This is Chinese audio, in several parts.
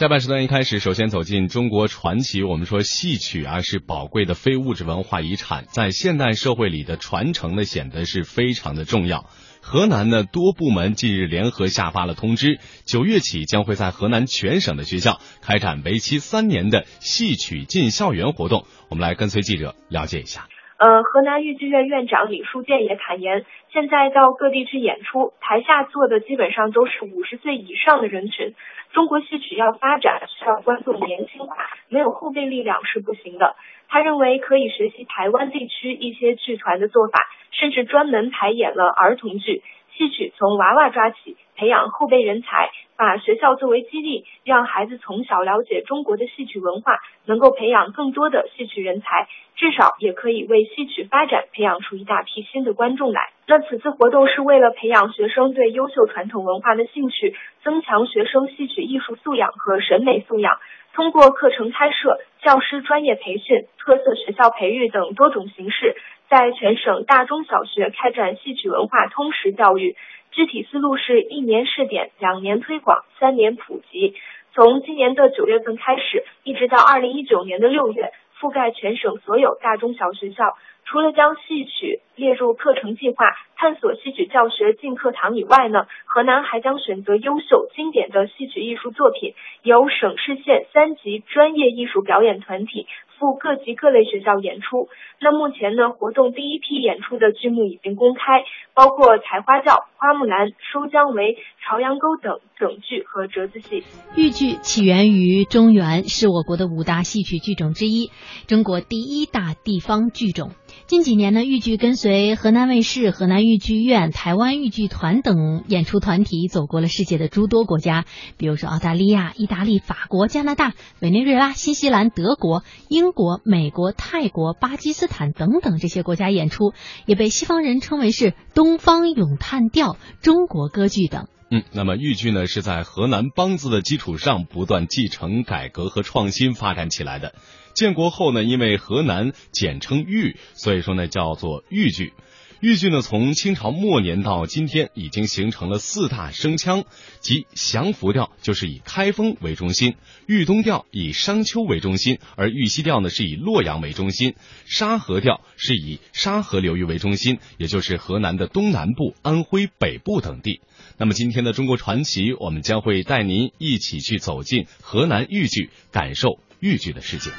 下半时段一开始，首先走进中国传奇。我们说戏曲啊是宝贵的非物质文化遗产，在现代社会里的传承呢显得是非常的重要。河南呢多部门近日联合下发了通知，九月起将会在河南全省的学校开展为期三年的戏曲进校园活动。我们来跟随记者了解一下。呃，河南豫剧院院长李书建也坦言，现在到各地去演出，台下坐的基本上都是五十岁以上的人群。中国戏曲要发展，需要观众年轻化，没有后备力量是不行的。他认为可以学习台湾地区一些剧团的做法，甚至专门排演了儿童剧。戏曲从娃娃抓起，培养后备人才，把学校作为基地，让孩子从小了解中国的戏曲文化，能够培养更多的戏曲人才，至少也可以为戏曲发展培养出一大批新的观众来。那此次活动是为了培养学生对优秀传统文化的兴趣，增强学生戏曲艺术素养和审美素养。通过课程开设、教师专业培训、特色学校培育等多种形式。在全省大中小学开展戏曲文化通识教育，具体思路是一年试点，两年推广，三年普及。从今年的九月份开始，一直到二零一九年的六月，覆盖全省所有大中小学校。除了将戏曲列入课程计划，探索戏曲教学进课堂以外呢，河南还将选择优秀经典的戏曲艺术作品，由省市县三级专业艺术表演团体。赴各级各类学校演出。那目前呢，活动第一批演出的剧目已经公开，包括《采花轿》《花木兰》《收姜维》《朝阳沟》等整剧和折子戏。豫剧起源于中原，是我国的五大戏曲剧种之一，中国第一大地方剧种。近几年呢，豫剧跟随为河南卫视、河南豫剧院、台湾豫剧团等演出团体，走过了世界的诸多国家，比如说澳大利亚、意大利、法国、加拿大、委内瑞拉、新西兰、德国、英国、美国、泰国、巴基斯坦等等这些国家演出，也被西方人称为是东方咏叹调、中国歌剧等。嗯，那么豫剧呢，是在河南梆子的基础上不断继承、改革和创新发展起来的。建国后呢，因为河南简称豫，所以说呢叫做豫剧。豫剧呢从清朝末年到今天，已经形成了四大声腔，即降伏调就是以开封为中心，豫东调以商丘为中心，而豫西调呢是以洛阳为中心，沙河调是以沙河流域为中心，也就是河南的东南部、安徽北部等地。那么今天的中国传奇，我们将会带您一起去走进河南豫剧，感受。豫剧的世界。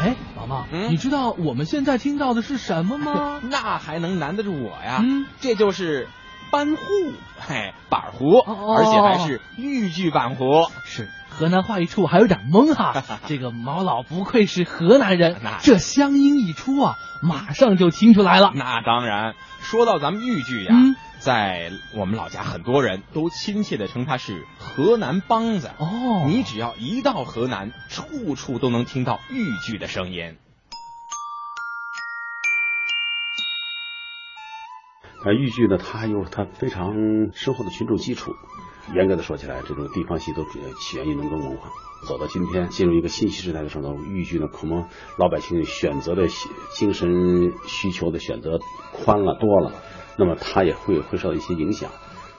哎，毛毛，你知道我们现在听到的是什么吗？那还能难得住我呀？嗯，这就是班胡，嘿，板胡，而且还是豫剧板胡。是河南话一出，我还有点懵哈。这个毛老不愧是河南人，这乡音一出啊，马上就听出来了。那当然，说到咱们豫剧呀。在我们老家，很多人都亲切的称他是河南梆子。哦，你只要一到河南，处处都能听到豫剧的声音。而豫剧呢，它有它非常深厚的群众基础。严格的说起来，这种地方戏都起源于农耕文化。走到今天，进入一个信息时代的时候，豫剧呢，可能老百姓选择的精神需求的选择宽了多了。那么它也会会受到一些影响，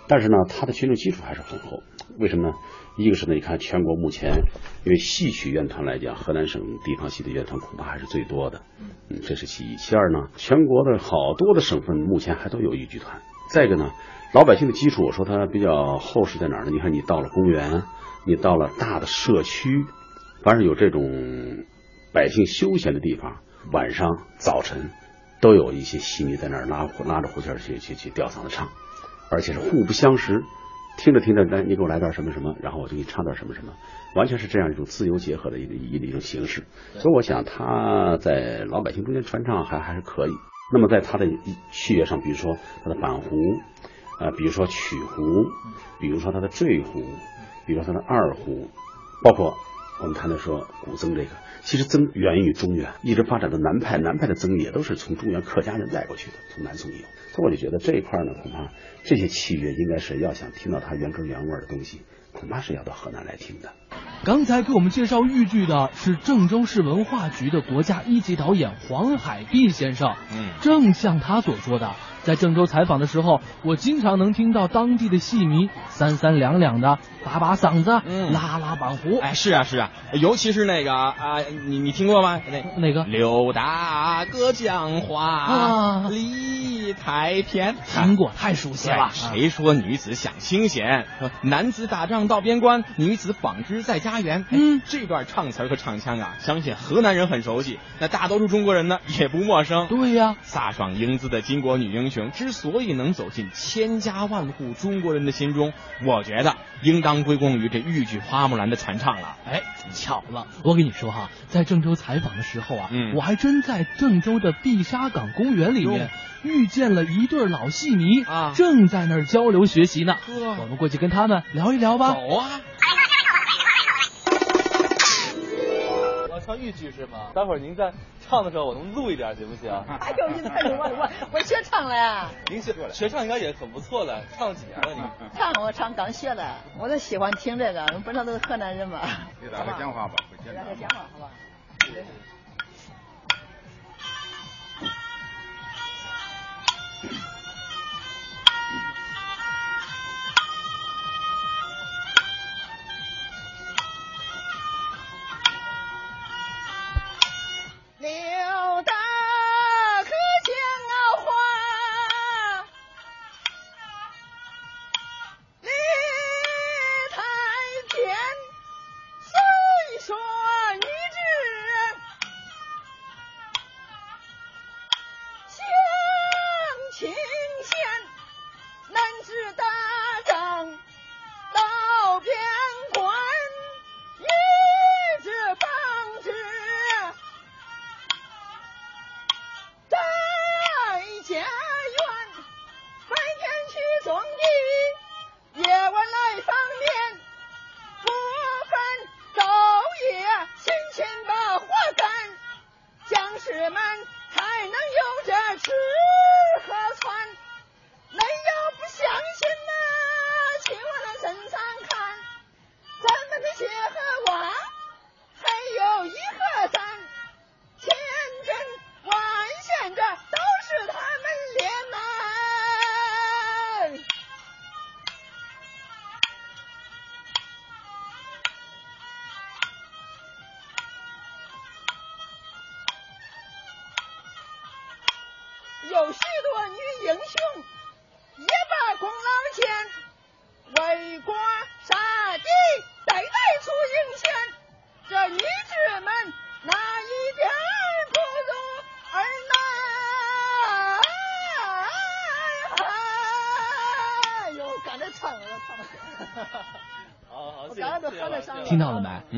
但是呢，它的群众基础还是很厚。为什么呢？一个是呢，你看全国目前，因为戏曲院团来讲，河南省地方戏的院团恐怕还是最多的，嗯，这是其一。其二呢，全国的好多的省份目前还都有豫剧团。再一个呢，老百姓的基础，我说它比较厚实在哪儿呢？你看，你到了公园，你到了大的社区，凡是有这种百姓休闲的地方，晚上、早晨。都有一些戏迷在那儿拉拉着胡琴去去去吊嗓子唱，而且是互不相识，听着听着，来你给我来段什么什么，然后我就给你唱段什么什么，完全是这样一种自由结合的一个一一种形式。所以我想他在老百姓中间传唱还还是可以。那么在他的器乐上，比如说他的板胡，呃，比如说曲胡，比如说他的坠胡，比如说他的二胡，包括我们谈到说古筝这个。其实曾源于中原，一直发展到南派，南派的曾也都是从中原客家人带过去的，从南宋以后。所以我就觉得这一块呢，恐怕这些器乐应该是要想听到它原汁原味的东西，恐怕是要到河南来听的。刚才给我们介绍豫剧的是郑州市文化局的国家一级导演黄海碧先生。嗯，正像他所说的，在郑州采访的时候，我经常能听到当地的戏迷三三两两的把把嗓子，嗯，拉拉板胡。哎，是啊是啊，尤其是那个啊，你你听过吗？那哪个？刘大哥讲话啊，理太偏。听过，太熟悉了。谁说女子享清闲，男子打仗到边关，女子纺织在家园？嗯，这段唱词和唱腔啊，相信河南人很熟悉，那大多数中国人呢也不陌生。对呀，飒爽英姿的巾帼女英雄之所以能走进千家万户中国人的心中，我觉得应当归功于这豫剧《花木兰》的传唱了。哎，巧了，我跟你说哈，在郑州采访的时候啊，嗯，我还真在郑州的碧沙岗公园里面遇见了一对老戏迷啊，正在那儿交流学习呢。我们过去跟他们聊一聊吧。走啊！我唱豫剧是吗？待会儿您在唱的时候，我能录一点行不行？哎呦，你太牛了我 我学唱了呀！您学学唱应该也很不错的，唱了几年了您？唱我唱刚学的，我都喜欢听这个，本身都是河南人嘛。给大家讲话吧，给大家讲话好吧？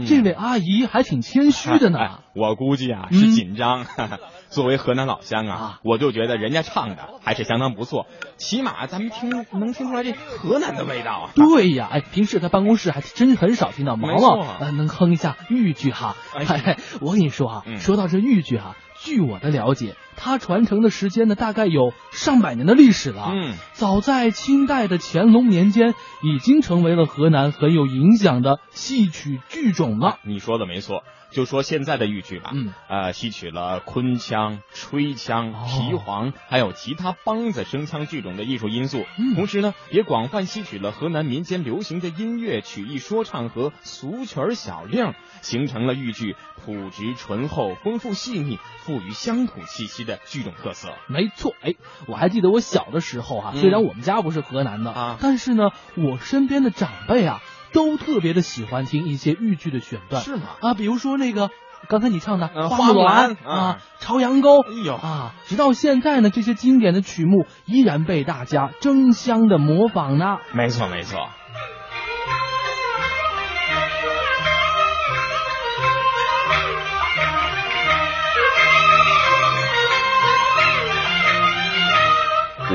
这位阿姨还挺谦虚的呢。哎我估计啊嗯是紧张。作为河南老乡啊啊，我就觉得人家唱的还是相当不错，起码咱们听能听出来这河南的味道啊。对呀，哎，平时在办公室还真很少听到毛毛呃能哼一下豫剧哈。我跟你说啊，嗯说到这豫剧哈，据我的了解，它传承的时间呢大概有上百年的历史了。嗯，早在清代的乾隆年间，已经成为了河南很有影响的戏曲剧种了。你说的没错。就说现在的豫剧吧，嗯，呃，吸取了昆腔、吹腔、哦皮黄，还有其他梆子声腔剧种的艺术因素，嗯同时呢，也广泛吸取了河南民间流行的音乐、曲艺说唱和俗曲小令，形成了豫剧朴质醇厚、丰富细腻、富于乡土气息的剧种特色。没错，哎，我还记得我小的时候啊，嗯虽然我们家不是河南的啊但是呢，我身边的长辈啊，都特别的喜欢听一些豫剧的选段。是吗？啊，比如说那个刚才你唱的呃《花木兰》花木兰啊，《朝阳沟》哎呦啊，直到现在呢，这些经典的曲目依然被大家争相的模仿呢。没错，没错。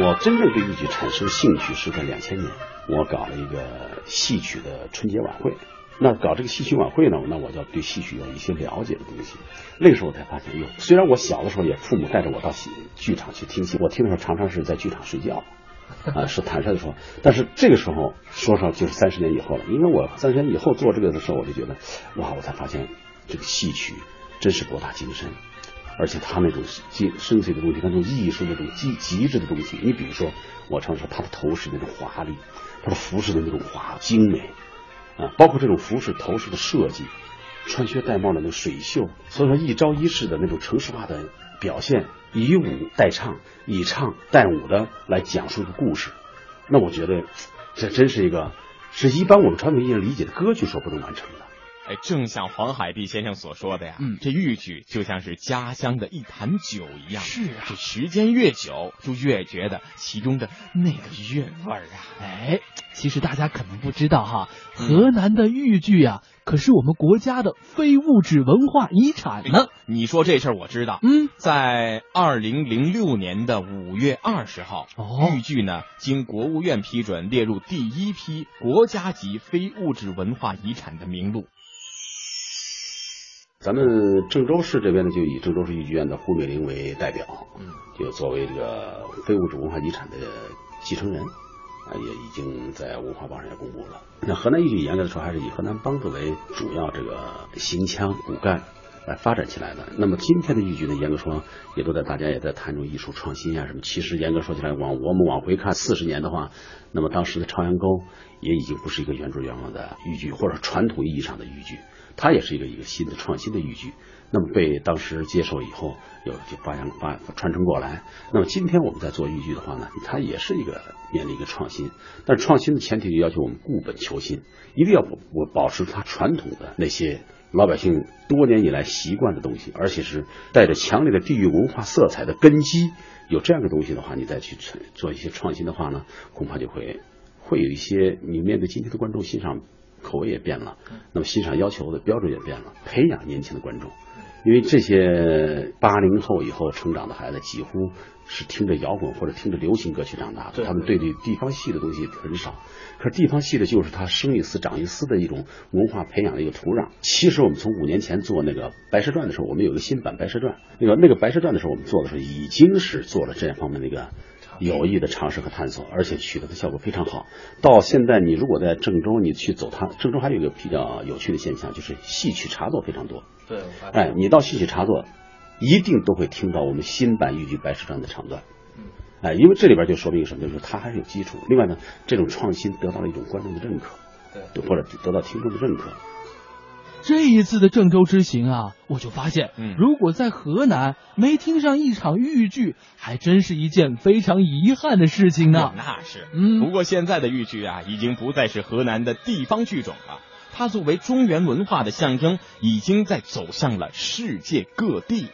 我真正对豫剧产生兴趣是在两千年，我搞了一个戏曲的春节晚会。那搞这个戏曲晚会呢，那我就要对戏曲有一些了解的东西。那个时候我才发现，哟，虽然我小的时候也父母带着我到戏剧场去听戏，我听的时候常常是在剧场睡觉。啊，是坦率的说。但是这个时候说上就是三十年以后了，因为我三十年以后做这个的时候，我就觉得，哇，我才发现这个戏曲真是博大精深，而且他那种精深邃的东西，那种艺术那种极极致的东西。你比如说，我常说他的头饰那种华丽，他的服饰的那种华精美啊，包括这种服饰头饰的设计。穿靴戴帽的那个水袖，所以说一招一式的那种城市化的表现，以舞代唱，以唱代舞的来讲述一个故事，那我觉得这真是一个是一般我们传统意义上理解的歌剧所不能完成的。哎，正像黄海碧先生所说的呀，嗯，这豫剧就像是家乡的一坛酒一样，是啊，这时间越久，就越觉得其中的那个韵味儿啊。哎，其实大家可能不知道哈，河南的豫剧呀。可是我们国家的非物质文化遗产呢？你说这事儿我知道。嗯，在二零零六年的五月二十号，豫剧呢经国务院批准列入第一批国家级非物质文化遗产的名录。咱们郑州市这边呢，就以郑州市豫剧院的胡美玲为代表，嗯，就作为这个非物质文化遗产的继承人。啊也已经在文化报上也公布了。那河南豫剧严格的说还是以河南梆子为主要这个行腔骨干来发展起来的。那么今天的豫剧呢，严格说也都在大家也在谈这种艺术创新啊什么。其实严格说起来，往我们往回看四十年的话，那么当时的朝阳沟也已经不是一个原汁原味的豫剧，或者传统意义上的豫剧，它也是一个一个新的创新的豫剧。那么被当时接受以后，又就发扬发传承过来。那么今天我们在做豫剧的话呢，它也是一个面临一个创新。但是创新的前提就要求我们固本求新，一定要我保持它传统的那些老百姓多年以来习惯的东西，而且是带着强烈的地域文化色彩的根基。有这样的东西的话，你再去做一些创新的话呢，恐怕就会会有一些你面对今天的观众欣赏口味也变了，那么欣赏要求的标准也变了，培养年轻的观众。因为这些八零后以后成长的孩子，几乎是听着摇滚或者听着流行歌曲长大的，他们对这地方戏的东西很少。可是地方戏的就是他生一丝长一丝的一种文化培养的一个土壤。其实我们从五年前做那个《白蛇传》的时候，我们有个新版《白蛇传》，那个那个《白蛇传》的时候，我们做的时候已经是做了这方面的一个。有益的尝试和探索，而且取得的效果非常好。到现在，你如果在郑州，你去走它，郑州还有一个比较有趣的现象，就是戏曲茶座非常多。对，哎，你到戏曲茶座，一定都会听到我们新版豫剧《白蛇传》的唱段。嗯，哎，因为这里边就说明什么？就是它还是有基础。另外呢，这种创新得到了一种观众的认可，对，或者得到听众的认可。这一次的郑州之行啊，我就发现，嗯如果在河南没听上一场豫剧，还真是一件非常遗憾的事情呢。那是，嗯。不过现在的豫剧啊，已经不再是河南的地方剧种了，它作为中原文化的象征，已经在走向了世界各地。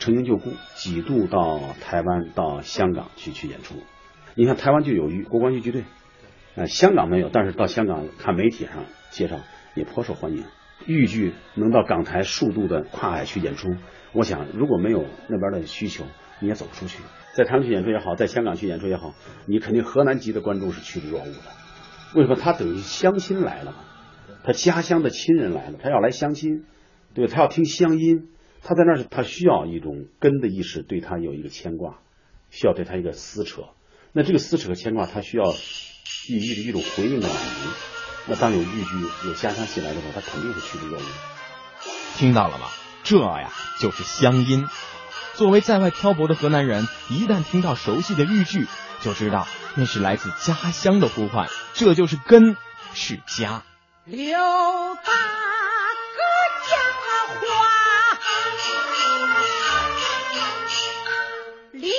曾经就故，几度到台湾、到香港去去演出。你看台湾就有豫国光豫剧队，呃，香港没有，但是到香港看媒体上介绍也颇受欢迎。豫剧能到港台数度的跨海去演出，我想如果没有那边的需求，你也走不出去。在台湾去演出也好，在香港去演出也好，你肯定河南籍的观众是趋之若鹜的。为什么？他等于乡亲来了嘛，他家乡的亲人来了，他要来相亲，对他要听乡音，他在那儿他需要一种根的意识，对他有一个牵挂，需要对他一个撕扯。那这个撕扯和牵挂，他需要一一一种回应的满足。那当有豫剧、有家乡戏来的时候，他肯定会趋之若鹜。听到了吗？这呀就是乡音。作为在外漂泊的河南人，一旦听到熟悉的豫剧，就知道那是来自家乡的呼唤。这就是根，是家。刘大哥讲话，理